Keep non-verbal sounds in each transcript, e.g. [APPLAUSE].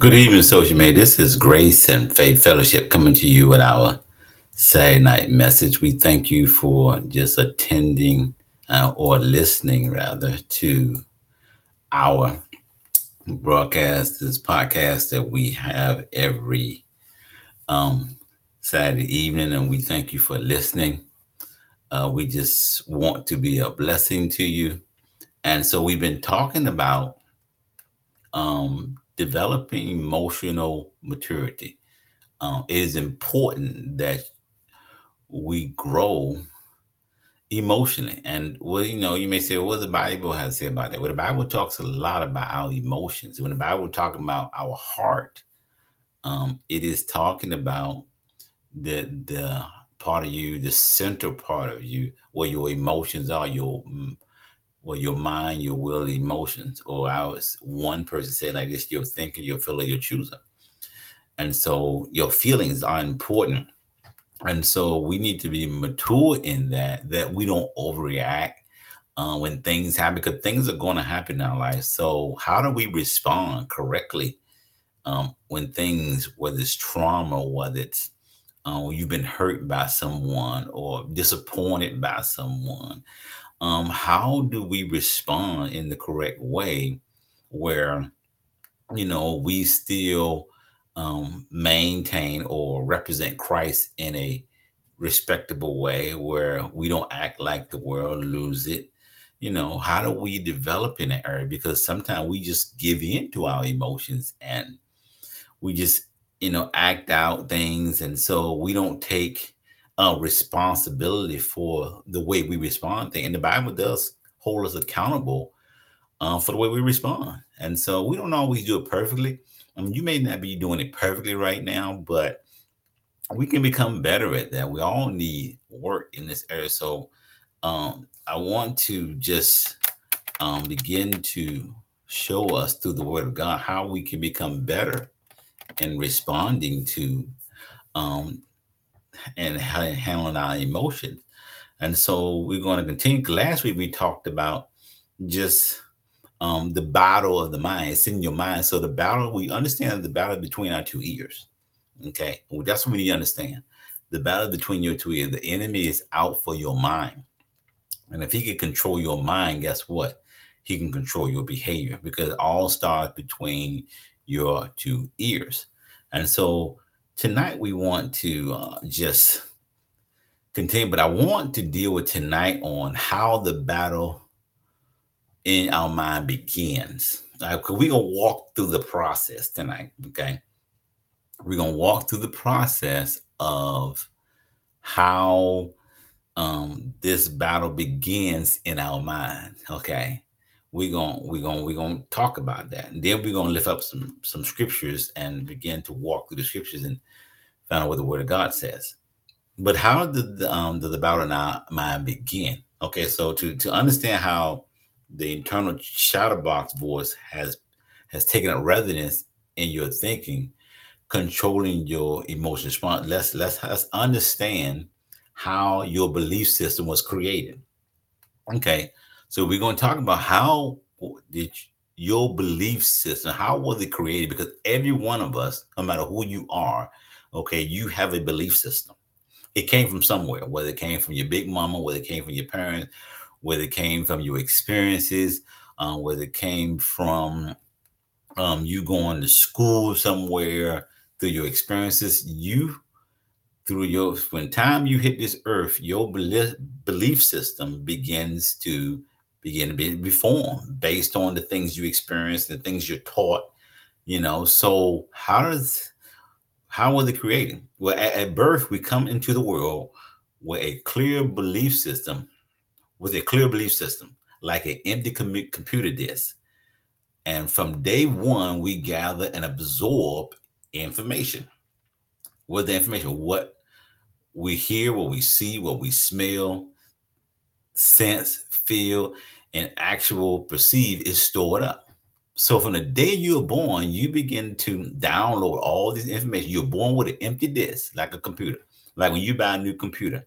Good evening, social media. This is Grace and Faith Fellowship coming to you with our Saturday night message. We thank you for just attending uh, or listening, rather, to our broadcast, this podcast that we have every um, Saturday evening, and we thank you for listening. Uh, we just want to be a blessing to you. And so we've been talking about um, developing emotional maturity. Um, it is important that we grow emotionally. And well, you know, you may say, well, what the Bible has to say about that? Well, the Bible talks a lot about our emotions. When the Bible talking about our heart, um, it is talking about the the part of you, the central part of you, where your emotions are, your well, your mind, your will, emotions, or I was one person said like this, your thinking, your feeling, your choosing. And so your feelings are important. And so we need to be mature in that, that we don't overreact uh, when things happen, because things are going to happen in our life. So how do we respond correctly um, when things, whether it's trauma, whether it's uh, you've been hurt by someone or disappointed by someone, um, how do we respond in the correct way where you know we still um, maintain or represent christ in a respectable way where we don't act like the world lose it? You know how do we develop in that area? Because sometimes we just give in to our emotions and we just you know act out things. And so we don't take uh, responsibility for the way we respond And the Bible does hold us accountable uh, for the way we respond. And so we don't always do it perfectly. I mean, you may not be doing it perfectly right now, but we can become better at that. We all need work in this area. So um, I want to just um, begin to show us through the Word of God how we can become better in responding to um, and handling our emotions. And so we're going to continue. Last week we talked about just um, the battle of the mind. It's in your mind. So the battle, we understand the battle between our two ears. Okay. Well, that's what we need to understand. The battle between your two ears. The enemy is out for your mind. And if he can control your mind, guess what? He can control your behavior because all starts between your two ears. And so tonight we want to uh, just continue, but I want to deal with tonight on how the battle in our mind begins. Right? We're gonna walk through the process tonight. Okay, we're gonna walk through the process of how um, this battle begins in our mind. Okay, we're gonna we're gonna we're gonna talk about that. And then we're gonna lift up some some scriptures and begin to walk through the scriptures and find out what the word of god says. But how did the, um did the battle our mind begin? Okay so to to understand how the internal shadow box voice has has taken up residence in your thinking controlling your emotion response let's let's, let's understand how your belief system was created. Okay so we're going to talk about how did your belief system, how was it created? Because every one of us, no matter who you are, okay, you have a belief system. It came from somewhere, whether it came from your big mama, whether it came from your parents, whether it came from your experiences, uh, whether it came from um, you going to school somewhere through your experiences, you through your when time you hit this earth, your belief, belief system begins to begin to be reformed based on the things you experienced, the things you're taught. You know, so how does how was it created? Well, at, at birth, we come into the world with a clear belief system, with a clear belief system, like an empty com- computer disk. And from day one, we gather and absorb information. What the information? What we hear, what we see, what we smell, sense, feel, and actual perceive is stored up. So from the day you're born, you begin to download all this information. You're born with an empty disk, like a computer. Like when you buy a new computer,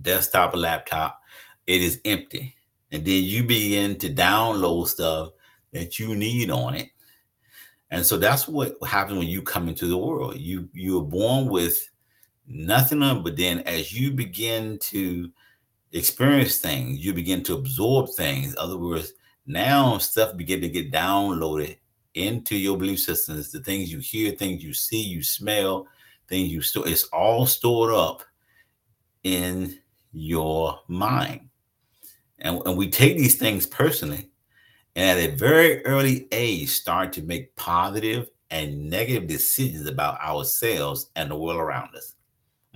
desktop or laptop, it is empty. And then you begin to download stuff that you need on it. And so that's what happens when you come into the world. You you are born with nothing on, but then as you begin to experience things, you begin to absorb things. In other words, now stuff begin to get downloaded into your belief systems. The things you hear, things you see, you smell, things you store. It's all stored up in your mind. And, and we take these things personally and at a very early age start to make positive and negative decisions about ourselves and the world around us.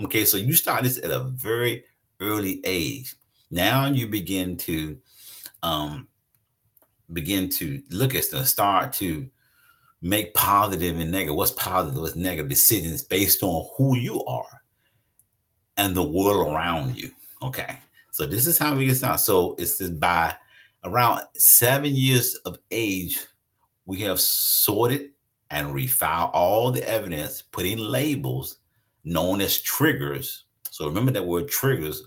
Okay, so you start this at a very early age. Now you begin to um, begin to look at stuff, start to make positive and negative. What's positive, what's negative decisions based on who you are and the world around you. Okay. So this is how we get started. So it's by around seven years of age, we have sorted and refiled all the evidence, putting labels known as triggers. So remember that word triggers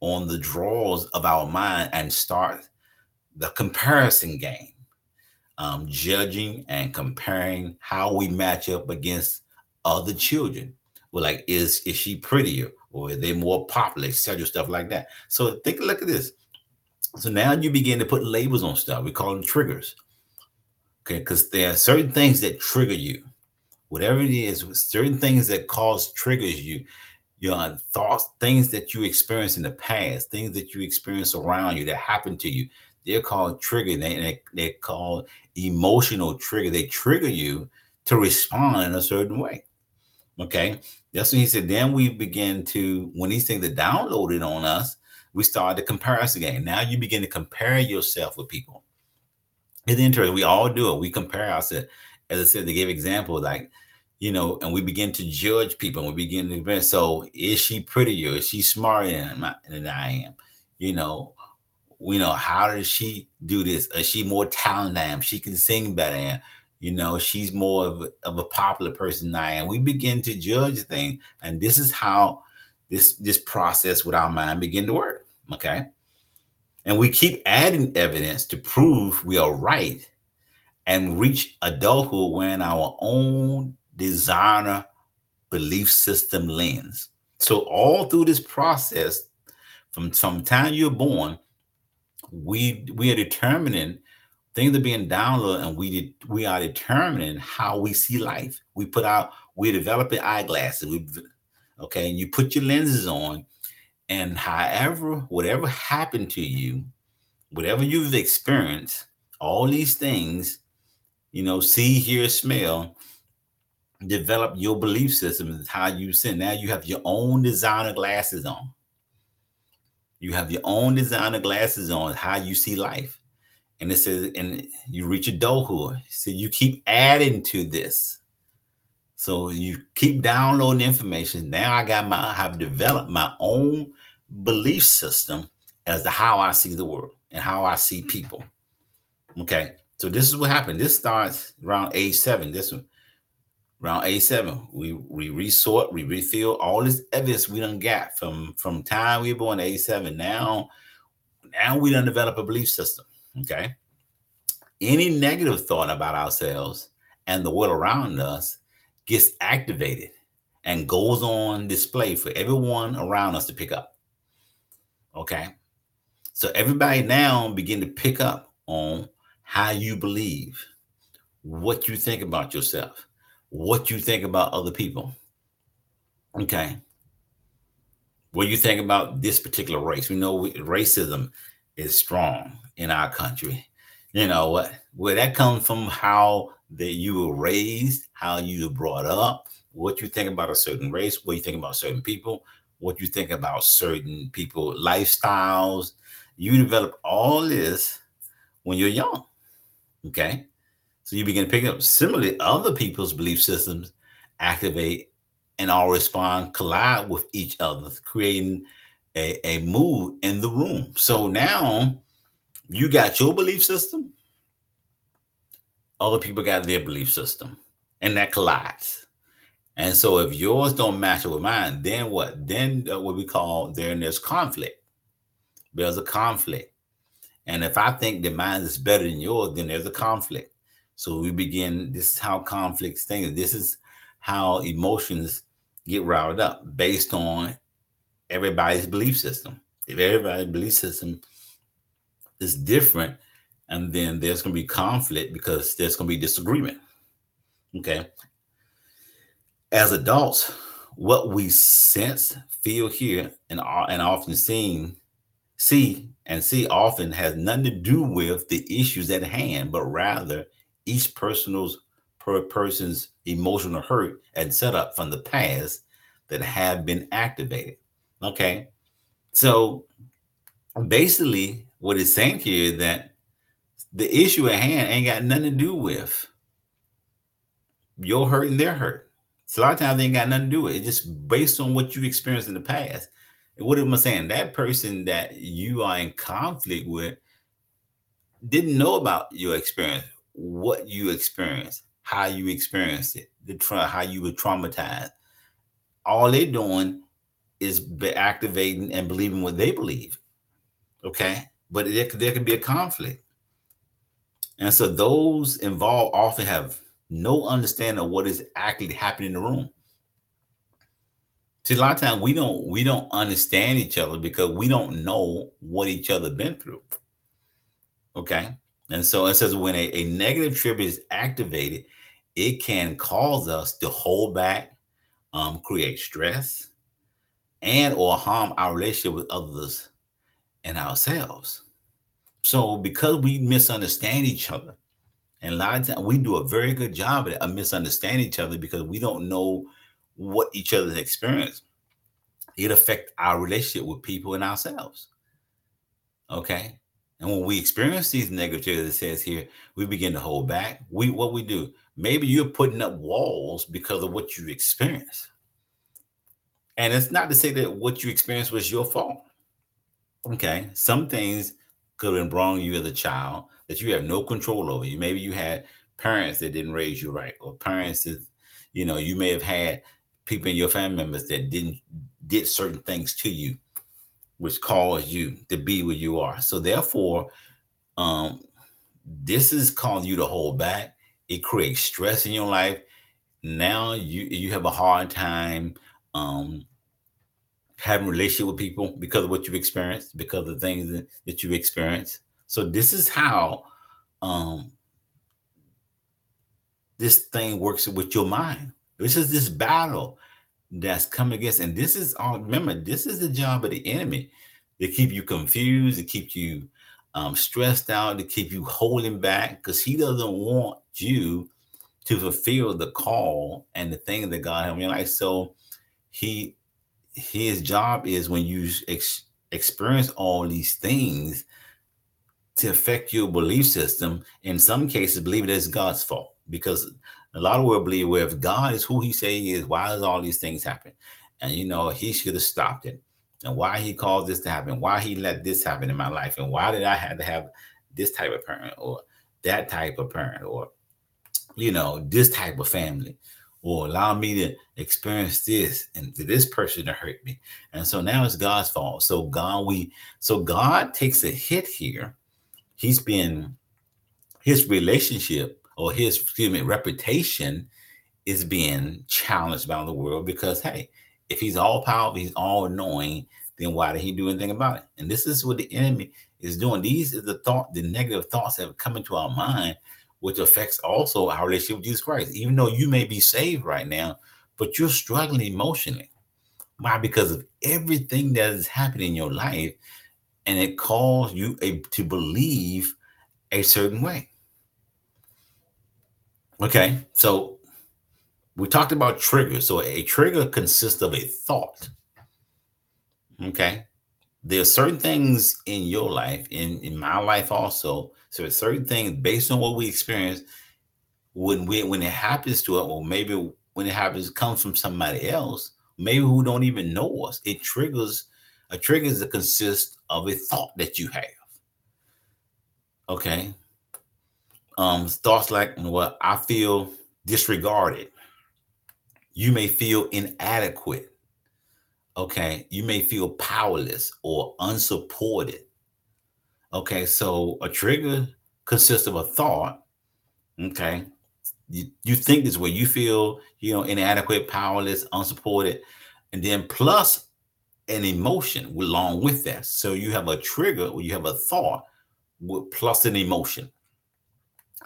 on the draws of our mind and start the comparison game, um, judging and comparing how we match up against other children. Well, like, is is she prettier or are they more popular, etc. Stuff like that. So think, look at this. So now you begin to put labels on stuff. We call them triggers. Okay, because there are certain things that trigger you. Whatever it is, certain things that cause triggers you your thoughts, things that you experienced in the past, things that you experience around you that happened to you. They're called trigger. They, they, they're called emotional trigger. They trigger you to respond in a certain way. Okay. That's when he said, then we begin to, when these things are downloaded on us, we start the comparison game. Now you begin to compare yourself with people. It's interesting. We all do it. We compare ourselves. As I said, to give example, like you know, and we begin to judge people and we begin to so is she prettier? Is she smarter than than I am? You know, we know how does she do this? Is she more talented than I am? She can sing better than you know, she's more of of a popular person than I am. We begin to judge things, and this is how this this process with our mind begin to work. Okay. And we keep adding evidence to prove we are right and reach adulthood when our own designer belief system lens. So all through this process, from from time you're born, we we are determining things are being downloaded, and we did, we are determining how we see life. We put out we're developing eyeglasses. We okay, and you put your lenses on, and however whatever happened to you, whatever you've experienced, all these things, you know, see, hear, smell, develop your belief system is how you sin. Now you have your own designer glasses on. You have your own designer glasses on how you see life. And it says, and you reach adulthood. So you keep adding to this. So you keep downloading information. Now I got my, I have developed my own belief system as to how I see the world and how I see people. Okay. So this is what happened. This starts around age seven. This one around A7. We we resort, we refill all this evidence we done got from from time we were born A7. Now, now we done develop a belief system. Okay. Any negative thought about ourselves and the world around us gets activated and goes on display for everyone around us to pick up. Okay. So everybody now begin to pick up on how you believe, what you think about yourself what you think about other people. Okay. What you think about this particular race? We know racism is strong in our country. You know what? Where that comes from, how that you were raised, how you were brought up, what you think about a certain race, what you think about certain people, what you think about certain people lifestyles. You develop all this when you're young. Okay. So you begin picking up similarly other people's belief systems activate and all respond, collide with each other, creating a, a mood in the room. So now you got your belief system, other people got their belief system, and that collides. And so if yours don't match up with mine, then what? Then uh, what we call then there's conflict. There's a conflict. And if I think that mine is better than yours, then there's a conflict. So we begin, this is how conflicts think. This is how emotions get riled up based on everybody's belief system. If everybody's belief system is different, and then there's going to be conflict because there's going to be disagreement. Okay. As adults, what we sense, feel, hear, and, and often seen, see and see often has nothing to do with the issues at hand, but rather each person's per person's emotional hurt and setup from the past that have been activated. Okay. So basically, what it's saying here is that the issue at hand ain't got nothing to do with your hurt and their hurt. So a lot of times they ain't got nothing to do with it. It's just based on what you experienced in the past. And what am I saying? That person that you are in conflict with didn't know about your experience, what you experienced, how you experienced it, the tra- how you were traumatized. All they're doing is be activating and believing what they believe. Okay, but there, there can be a conflict, and so those involved often have no understanding of what is actually happening in the room. See, a lot of times we don't we don't understand each other because we don't know what each other been through. Okay. And so it says when a, a negative trigger is activated, it can cause us to hold back, um, create stress, and or harm our relationship with others and ourselves. So because we misunderstand each other, and a lot of times we do a very good job of misunderstanding each other because we don't know what each other's experience. It affects our relationship with people and ourselves. Okay. And when we experience these negatives, it says here, we begin to hold back. We what we do, maybe you're putting up walls because of what you experienced. And it's not to say that what you experienced was your fault. Okay. Some things could have been wrong you as a child that you have no control over. You maybe you had parents that didn't raise you right, or parents that, you know, you may have had people in your family members that didn't did certain things to you which caused you to be where you are. So therefore, um, this is calling you to hold back. It creates stress in your life. Now you you have a hard time um, having relationship with people because of what you've experienced, because of the things that, that you've experienced. So this is how um, this thing works with your mind. This is this battle that's coming against. And this is all, remember, this is the job of the enemy to keep you confused, to keep you um, stressed out, to keep you holding back, because he doesn't want you to fulfill the call and the thing that God has in your. So he his job is when you ex- experience all these things to affect your belief system. In some cases, believe it is God's fault because a lot of people believe, well, if God is who He say He is, why does all these things happen? And you know, He should have stopped it. And why He caused this to happen? Why He let this happen in my life? And why did I have to have this type of parent or that type of parent or you know this type of family? Or allow me to experience this and for this person to hurt me. And so now it's God's fault. So God, we so God takes a hit here. He's been his relationship or his excuse me reputation is being challenged by the world because hey, if he's all powerful, he's all knowing, then why did he do anything about it? And this is what the enemy is doing. These are the thought, the negative thoughts that have come into our mind, which affects also our relationship with Jesus Christ. Even though you may be saved right now, but you're struggling emotionally. Why? Because of everything that is happening in your life, and it calls you a, to believe a certain way. Okay, so we talked about triggers. So a trigger consists of a thought. Okay, there are certain things in your life, in in my life also. So certain things based on what we experience when we when it happens to us, or maybe when it happens comes from somebody else, maybe who don't even know us. It triggers a trigger that consists of a thought that you have. Okay, um, thoughts like, well, I feel disregarded. You may feel inadequate. Okay. You may feel powerless or unsupported. Okay. So a trigger consists of a thought Okay. You, you think this way, you feel, you know, inadequate, powerless, unsupported, and then plus an emotion along with that. So you have a trigger or you have a thought with plus an emotion.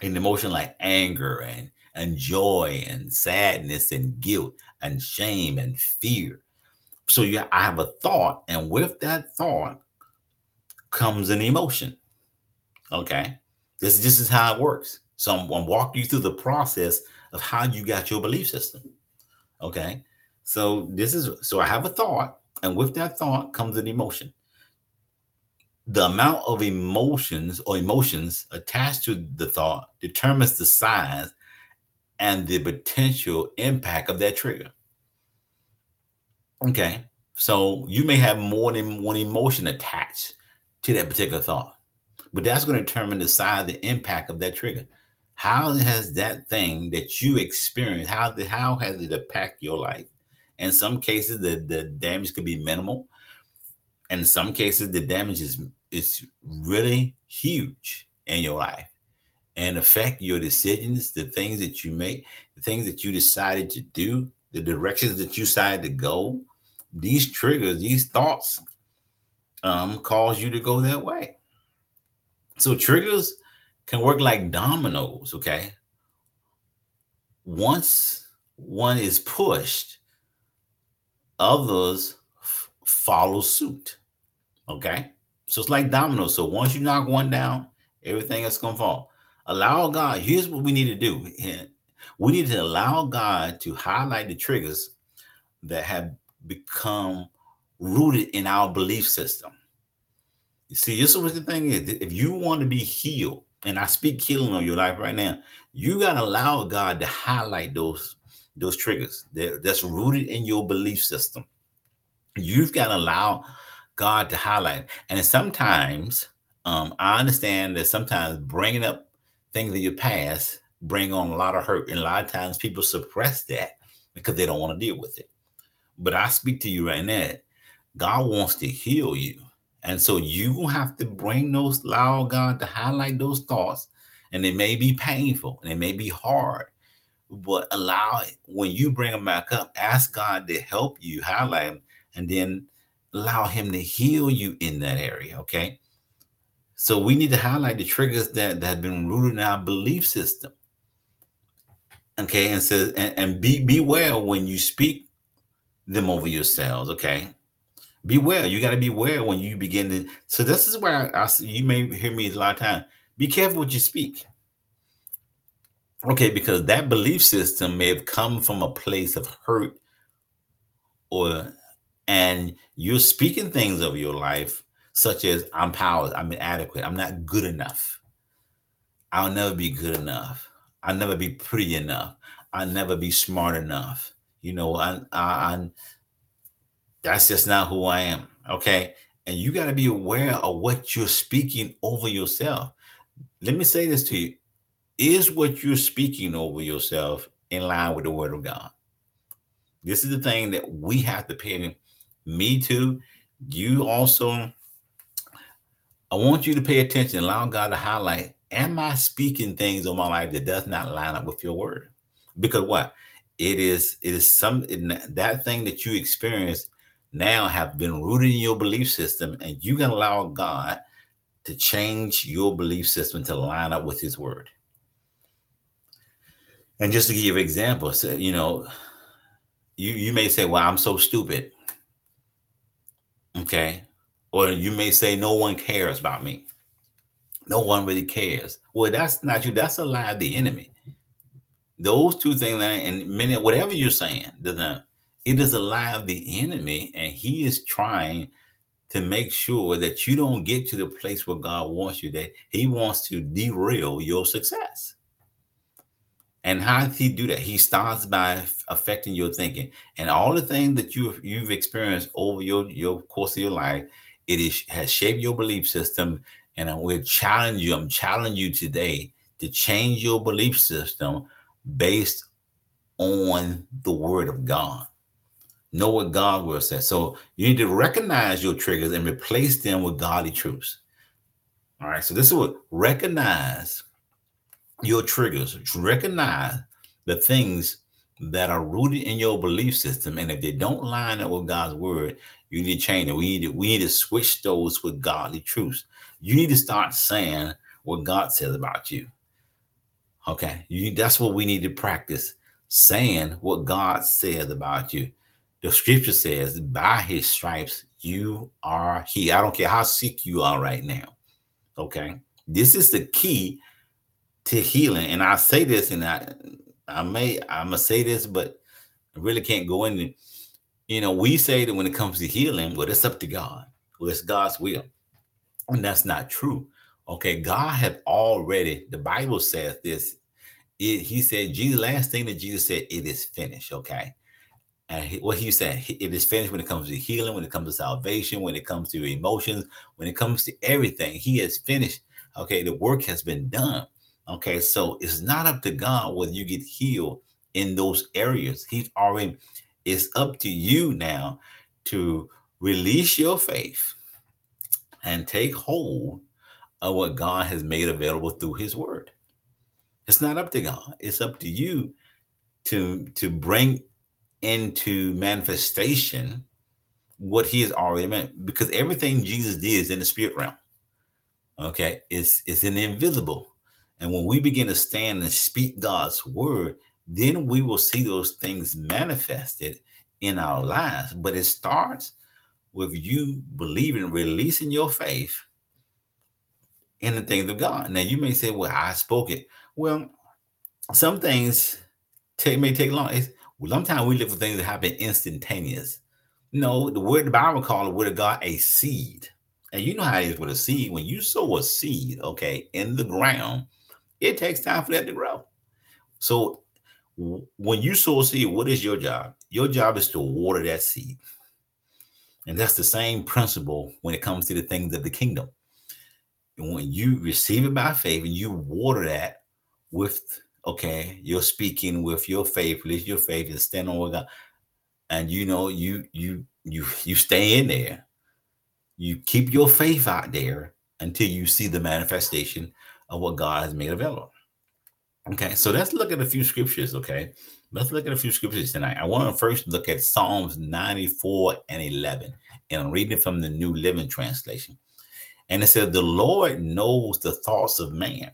An emotion like anger and, and joy and sadness and guilt and shame and fear. So you I have a thought, and with that thought comes an emotion. Okay. This, this is how it works. So I'm, I'm walking you through the process of how you got your belief system. Okay. So this is so I have a thought, and with that thought comes an emotion. The amount of emotions or emotions attached to the thought determines the size and the potential impact of that trigger. Okay. So you may have more than one emotion attached to that particular thought, but that's going to determine the size, the impact of that trigger. How has that thing that you experienced, how, the, how has it impacted your life? In some cases, the, the damage could be minimal. In some cases, the damage is, is really huge in your life and affect your decisions, the things that you make, the things that you decided to do, the directions that you decided to go. These triggers, these thoughts um, cause you to go that way. So triggers can work like dominoes, okay? Once one is pushed, others follow suit. Okay. So it's like dominoes. So once you knock one down, everything else is gonna fall. Allow God. Here's what we need to do. [LAUGHS] We need to allow God to highlight the triggers that have become rooted in our belief system. You see, this is what the thing is. If you want to be healed, and I speak healing on your life right now, you gotta allow God to highlight those those triggers that, that's rooted in your belief system. You've got to allow God to highlight. And sometimes um, I understand that sometimes bringing up things of your past bring on a lot of hurt. And a lot of times people suppress that because they don't want to deal with it. But I speak to you right now. God wants to heal you. And so you have to bring those, allow God to highlight those thoughts. And it may be painful and it may be hard but allow it when you bring them back up, ask God to help you highlight them and then allow Him to heal you in that area. Okay. So we need to highlight the triggers that, that have been rooted in our belief system. Okay, and says and, and be beware when you speak them over yourselves. Okay, beware. You got to beware when you begin to. So this is where I, I you may hear me a lot of times. Be careful what you speak Okay, because that belief system may have come from a place of hurt or and you're speaking things of your life such as I'm powerless, I'm inadequate, I'm not good enough. I'll never be good enough. I'll never be pretty enough. I'll never be smart enough. You know, I, I, I'm that's just not who I am. Okay. And you got to be aware of what you're speaking over yourself. Let me say this to you is what you're speaking over yourself in line with the word of God? This is the thing that we have to pay me too, You also, I want you to pay attention, allow God to highlight, am I speaking things on my life that does not line up with your word? Because what? It is, it is some that thing that you experience now have been rooted in your belief system, and you can allow God to change your belief system to line up with his word. And just to give you an example, so, you know, you you may say, "Well, I'm so stupid." Okay, or you may say, "No one cares about me." No one really cares. Well, that's not you. That's a lie of the enemy. Those two things, and many whatever you're saying, it is a lie of the enemy, and he is trying to make sure that you don't get to the place where God wants you. That He wants to derail your success. And how does he do that? He starts by affecting your thinking and all the things that you you've experienced over your your course of your life. It is has shaped your belief system, and I will challenge you. I'm challenging you today to change your belief system based on the Word of God. Know what God will say. So you need to recognize your triggers and replace them with godly truths. All right. So this is what recognize your triggers. Recognize the things that are rooted in your belief system, and if they don't line up with God's word, you need to change it. We need to, we need to switch those with godly truths. You need to start saying what God says about you. Okay, you that's what we need to practice saying what God says about you. The scripture says, by his stripes, you are he. I don't care how sick you are right now. Okay. This is the key to healing. And I say this, and I I may I'm gonna say this, but I really can't go into you know, we say that when it comes to healing, well, it's up to God. Well, it's God's will. And that's not true. Okay, God have already, the Bible says this. It, he said, Jesus, last thing that Jesus said, it is finished. Okay. And he, what he said, it is finished when it comes to healing, when it comes to salvation, when it comes to emotions, when it comes to everything. He has finished. Okay, the work has been done. Okay, so it's not up to God whether you get healed in those areas. He's already, it's up to you now to release your faith and take hold of what God has made available through his word. It's not up to God. It's up to you to to bring into manifestation what he has already meant because everything Jesus did is in the spirit realm. Okay, it's it's an invisible. And when we begin to stand and speak God's word, then we will see those things manifested in our lives. But it starts with you believing, releasing your faith in the things of God. Now you may say, Well, I spoke it. Well, some things take, may take long. It's, sometimes we look for things that happen instantaneous. No, the word the Bible called the word of God a seed. And you know how it is with a seed. When you sow a seed, okay, in the ground, it takes time for that to grow. So when you sow a seed, what is your job? Your job is to water that seed. And that's the same principle when it comes to the things of the kingdom. And when you receive it by faith and you water that with okay, you're speaking with your faith, release your faith and stand on God. And you know, you you you you stay in there. You keep your faith out there until you see the manifestation of what God has made available. Okay, so let's look at a few scriptures. Okay, let's look at a few scriptures tonight. I want to first look at Psalms 94 and 11, and I'm reading from the New Living Translation. And it says, The Lord knows the thoughts of man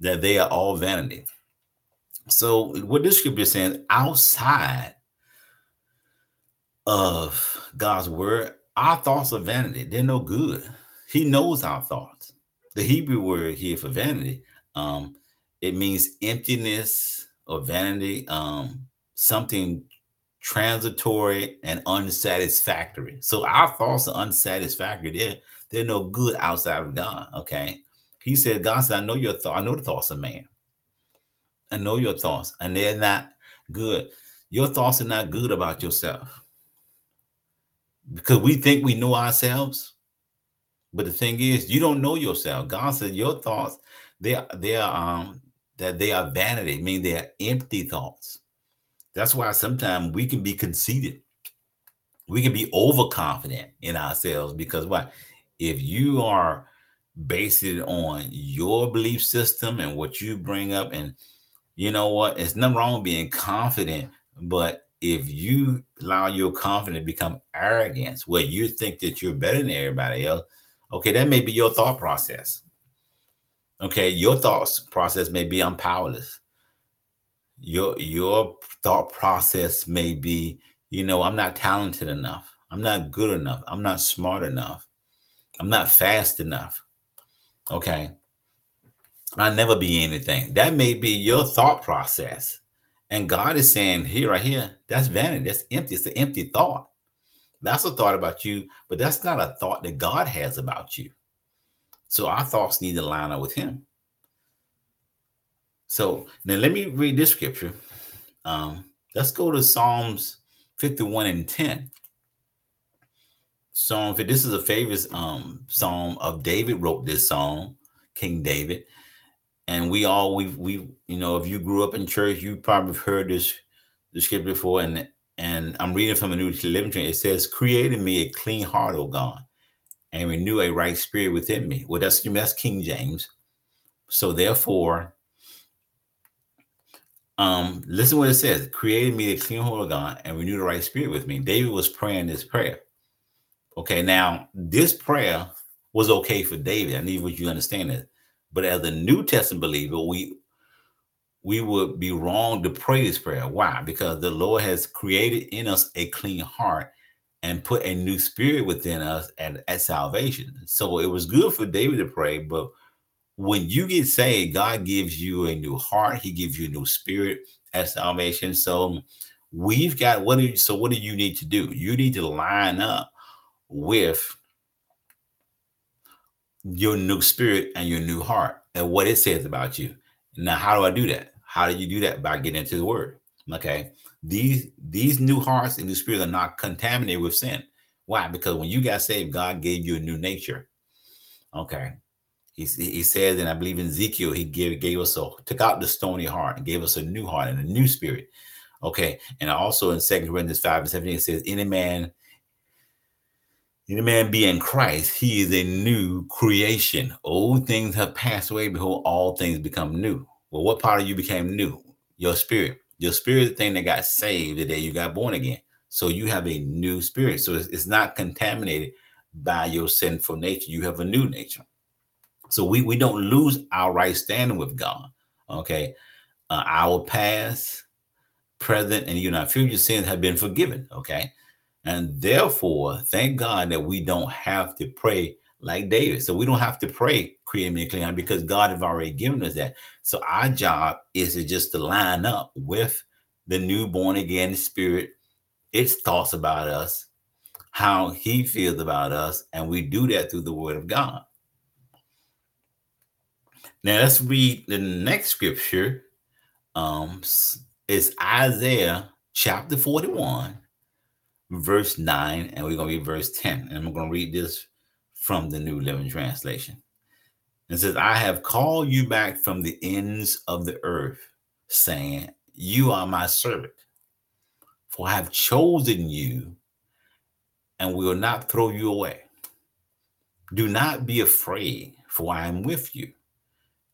that they are all vanity. So what this scripture is saying, outside of God's word, our thoughts are vanity. They're no good. He knows our thoughts. The Hebrew word here for vanity, um, it means emptiness or vanity, um, something transitory and unsatisfactory. So our thoughts are unsatisfactory. They're, they're no good outside of God. Okay. He said, God said, I know your thought. I know the thoughts of man. I know your thoughts, and they're not good. Your thoughts are not good about yourself. Because we think we know ourselves. But the thing is, you don't know yourself. God said your thoughts, they are they are um that they are vanity, I mean they are empty thoughts. That's why sometimes we can be conceited. We can be overconfident in ourselves because what? If you are based on your belief system and what you bring up. And you know what? It's nothing wrong with being confident, but if you allow your confidence to become arrogance, where you think that you're better than everybody else, okay, that may be your thought process. Okay, your thoughts process may be I'm powerless. Your your thought process may be, you know, I'm not talented enough. I'm not good enough. I'm not smart enough. I'm not fast enough. Okay. I'll never be anything. That may be your thought process. And God is saying, here, right here, that's vanity. That's empty. It's an empty thought. That's a thought about you, but that's not a thought that God has about you. So our thoughts need to line up with Him. So now let me read this scripture. Um, let's go to Psalms 51 and 10. Psalm. This is a favorite um, psalm of David. Wrote this song, King David, and we all we we you know if you grew up in church, you probably heard this the scripture before. And and I'm reading from the New Living. It says, "Create in me a clean heart, O God, and renew a right spirit within me." Well, that's that's King James. So therefore, um, listen what it says: "Created me a clean heart, O God, and renew the right spirit with me." David was praying this prayer. Okay, now this prayer was okay for David. I need what you understand it. But as a New Testament believer, we we would be wrong to pray this prayer. Why? Because the Lord has created in us a clean heart and put a new spirit within us at, at salvation. So it was good for David to pray, but when you get saved, God gives you a new heart, He gives you a new spirit at salvation. So we've got what do you, so what do you need to do? You need to line up with your new spirit and your new heart and what it says about you. Now, how do I do that? How do you do that? By getting into the word. Okay. These these new hearts and new spirits are not contaminated with sin. Why? Because when you got saved, God gave you a new nature. Okay. He, he says, and I believe in Ezekiel, he gave, gave us a took out the stony heart and gave us a new heart and a new spirit. Okay. And also in Second Corinthians 5 and 17, it says, Any man any man be in Christ, he is a new creation. Old things have passed away. Behold, all things become new. Well, what part of you became new? Your spirit. Your spirit, is the thing that got saved the day you got born again. So you have a new spirit. So it's, it's not contaminated by your sinful nature. You have a new nature. So we, we don't lose our right standing with God. Okay. Uh, our past, present, and you know, future sins have been forgiven. Okay. And therefore, thank God that we don't have to pray like David. So we don't have to pray, create me clean because God has already given us that. So our job is to just to line up with the newborn again spirit, its thoughts about us, how he feels about us, and we do that through the word of God. Now let's read the next scripture. Um, it's Isaiah chapter 41 verse 9, and we're going to read verse 10. And I'm going to read this from the New Living Translation. It says, I have called you back from the ends of the earth, saying, You are my servant, for I have chosen you and will not throw you away. Do not be afraid, for I am with you.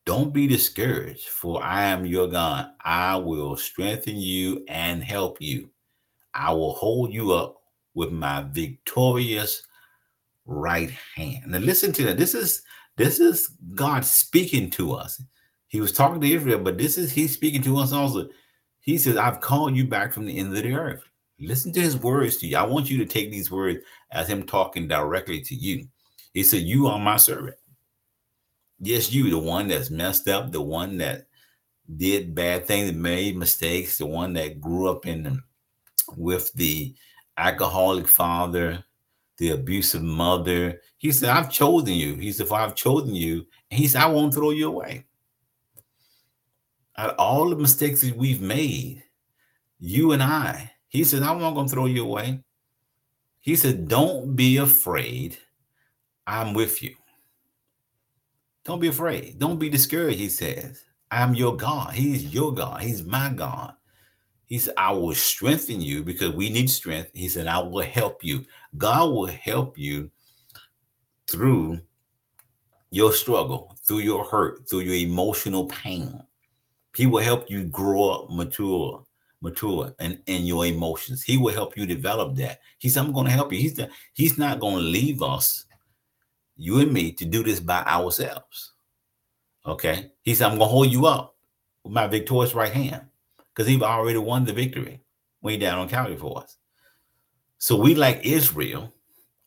Don't be discouraged, for I am your God. I will strengthen you and help you. I will hold you up with my victorious right hand. Now listen to that. This is this is God speaking to us. He was talking to Israel, but this is He's speaking to us also. He says, I've called you back from the end of the earth. Listen to his words to you. I want you to take these words as him talking directly to you. He said, You are my servant. Yes, you, the one that's messed up, the one that did bad things, made mistakes, the one that grew up in with the alcoholic father, the abusive mother. He said, I've chosen you. He said, if I've chosen you, and he said, I won't throw you away. Out all the mistakes that we've made, you and I, he said, I'm not going to throw you away. He said, Don't be afraid. I'm with you. Don't be afraid. Don't be discouraged, he says. I'm your God. He's your God. He's my God. He said, I will strengthen you because we need strength. He said, I will help you. God will help you through your struggle, through your hurt, through your emotional pain. He will help you grow up, mature, mature and in, in your emotions. He will help you develop that. He said, I'm going to help you. He's, the, he's not going to leave us, you and me, to do this by ourselves. Okay. He said, I'm going to hold you up with my victorious right hand because he already won the victory when he down on Calvary for us. So we, like Israel,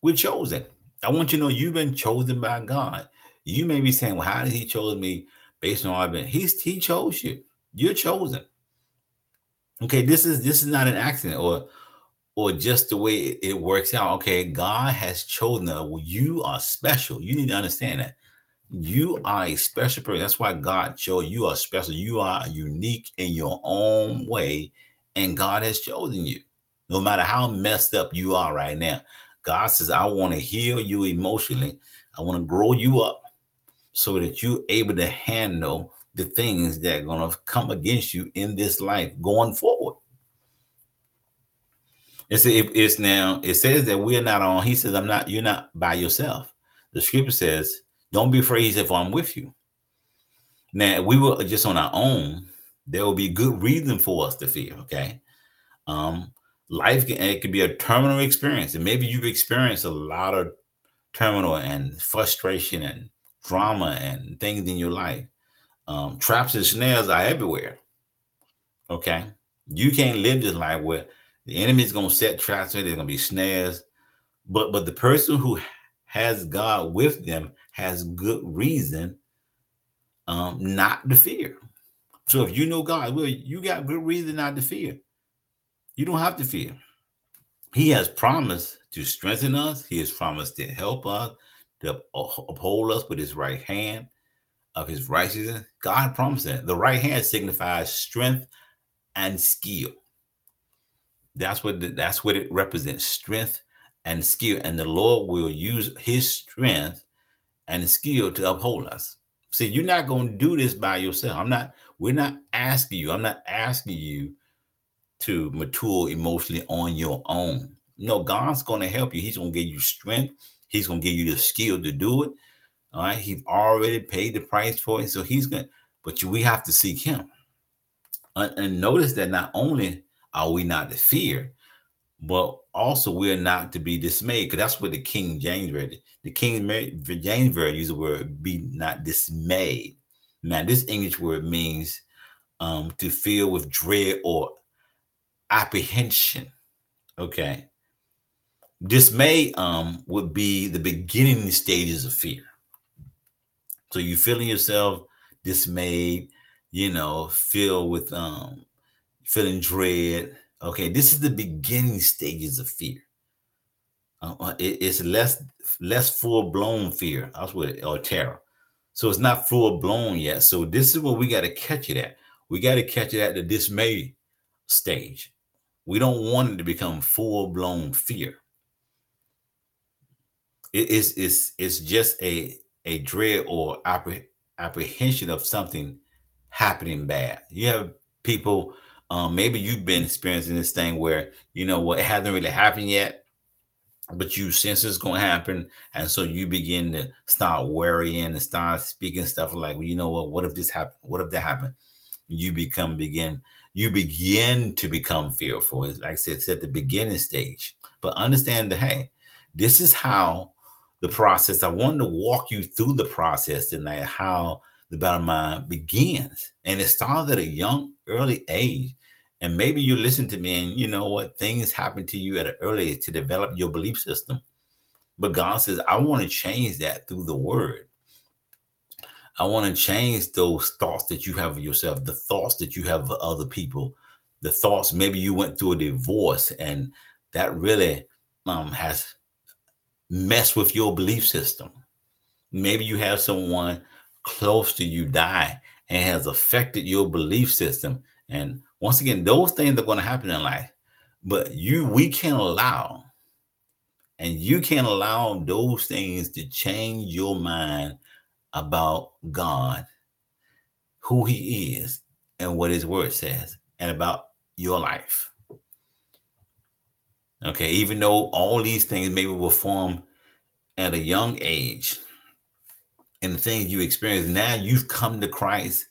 we're chosen. I want you to know you've been chosen by God. You may be saying, "Well, how did He choose me based on I've been?" He's He chose you. You're chosen. Okay, this is this is not an accident or or just the way it works out. Okay, God has chosen You are special. You need to understand that. You are a special person. That's why God chose you are special. You are unique in your own way, and God has chosen you. No matter how messed up you are right now, God says, I want to heal you emotionally. I want to grow you up so that you're able to handle the things that are going to come against you in this life going forward. It's, it's now, it says that we're not on, he says, I'm not, you're not by yourself. The scripture says, don't be afraid. For I'm with you. Now, we were just on our own, there will be good reason for us to fear. Okay. Um, life can, it could be a terminal experience, and maybe you've experienced a lot of terminal and frustration and drama and things in your life. Um, traps and snares are everywhere. Okay. You can't live this life where the enemy is going to set traps, and there's to be snares. But but the person who has God with them has good reason um, not to fear. So if you know God, well, you got good reason not to fear. You don't have to fear. He has promised to strengthen us. He has promised to help us, to uphold us with his right hand of his righteousness. God promised that. The right hand signifies strength and skill. That's what the, that's what it represents, strength and skill. And the Lord will use his strength and the skill to uphold us. See, you're not going to do this by yourself. I'm not, we're not asking you, I'm not asking you to mature emotionally on your own. No, God's going to help you. He's going to give you strength. He's going to give you the skill to do it. All right. He's already paid the price for it. So he's going to, but we have to seek him. And, and notice that not only are we not to fear, but also we're not to be dismayed because that's what the King James read. The King James version uses the word "be not dismayed." Now, this English word means um, to feel with dread or apprehension. Okay, dismay um, would be the beginning stages of fear. So you're feeling yourself dismayed, you know, filled with um, feeling dread Okay, this is the beginning stages of fear. Uh, uh it, it's less less full blown fear. That's what or terror. So it's not full blown yet. So this is where we got to catch it at. We got to catch it at the dismay stage. We don't want it to become full blown fear. It is it's it's just a a dread or appreh- apprehension of something happening bad. You have people um, maybe you've been experiencing this thing where you know what it hasn't really happened yet, but you sense it's going to happen, and so you begin to start worrying and start speaking stuff like, well, you know what? What if this happened? What if that happened? You become begin you begin to become fearful. Like I said, it's at the beginning stage. But understand that hey, this is how the process. I wanted to walk you through the process tonight, how the battle mind begins, and it starts at a young, early age. And maybe you listen to me and you know what things happen to you at an early age to develop your belief system. But God says, I want to change that through the word. I want to change those thoughts that you have of yourself, the thoughts that you have of other people, the thoughts maybe you went through a divorce and that really um, has messed with your belief system. Maybe you have someone close to you die and has affected your belief system. And once again, those things are going to happen in life, but you, we can't allow, and you can't allow those things to change your mind about God, who He is, and what His Word says, and about your life. Okay, even though all these things maybe were formed at a young age, and the things you experience, now you've come to Christ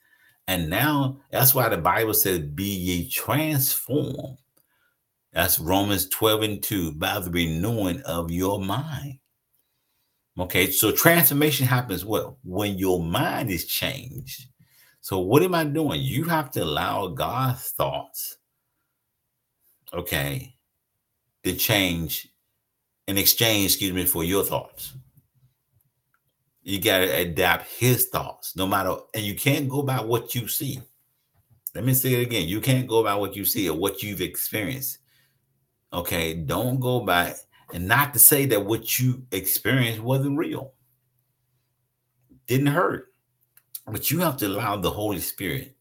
and now that's why the Bible says, Be ye transformed. That's Romans 12 and 2 by the renewing of your mind. Okay, so transformation happens well when your mind is changed. So, what am I doing? You have to allow God's thoughts, okay, to change in exchange, excuse me, for your thoughts. You got to adapt his thoughts, no matter, and you can't go by what you see. Let me say it again. You can't go by what you see or what you've experienced. Okay. Don't go by, and not to say that what you experienced wasn't real, didn't hurt, but you have to allow the Holy Spirit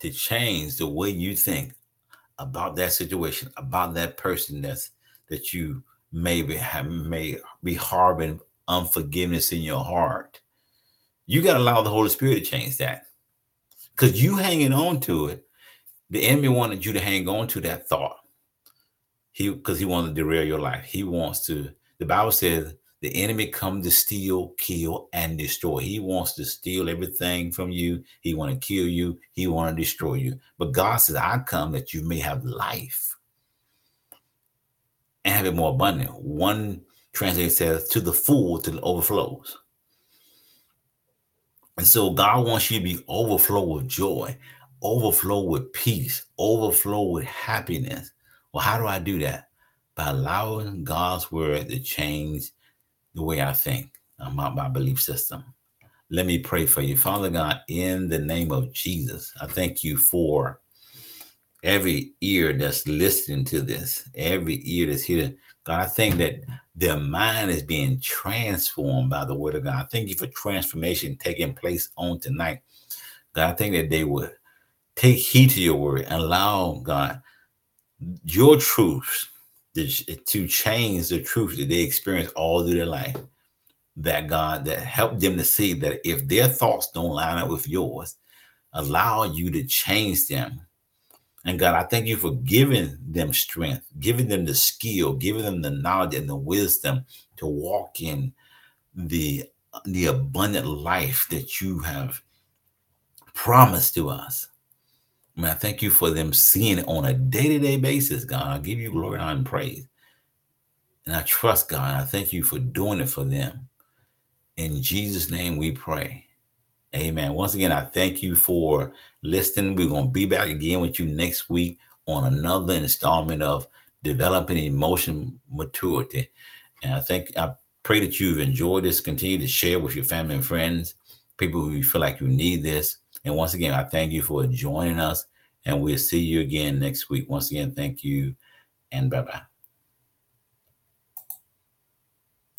to change the way you think about that situation, about that person that's that you maybe have may be harboring unforgiveness in your heart, you got to allow the Holy Spirit to change that. Because you hanging on to it, the enemy wanted you to hang on to that thought. He because he wants to derail your life. He wants to, the Bible says The enemy come to steal, kill, and destroy. He wants to steal everything from you. He want to kill you. He want to destroy you. But God says, I come that you may have life and have it more abundant. One translation says, to the full, to the overflows. And so God wants you to be overflow with joy, overflow with peace, overflow with happiness. Well, how do I do that? By allowing God's word to change the way I think uh, about my belief system. Let me pray for you. Father God, in the name of Jesus, I thank you for every ear that's listening to this, every ear that's here. God, I think that their mind is being transformed by the word of God. Thank you for transformation taking place on tonight. God, I think that they would take heed to your word and allow, God, your truths to change the truth that they experience all through their life. That God, that help them to see that if their thoughts don't line up with yours, allow you to change them. And God, I thank you for giving them strength, giving them the skill, giving them the knowledge and the wisdom to walk in the the abundant life that you have promised to us. I I thank you for them seeing it on a day-to-day basis, God. I give you glory and praise. And I trust God. I thank you for doing it for them. In Jesus' name we pray. Amen. Once again, I thank you for listening. We're going to be back again with you next week on another installment of Developing Emotion Maturity. And I think I pray that you've enjoyed this. Continue to share with your family and friends, people who you feel like you need this. And once again, I thank you for joining us, and we'll see you again next week. Once again, thank you, and bye bye.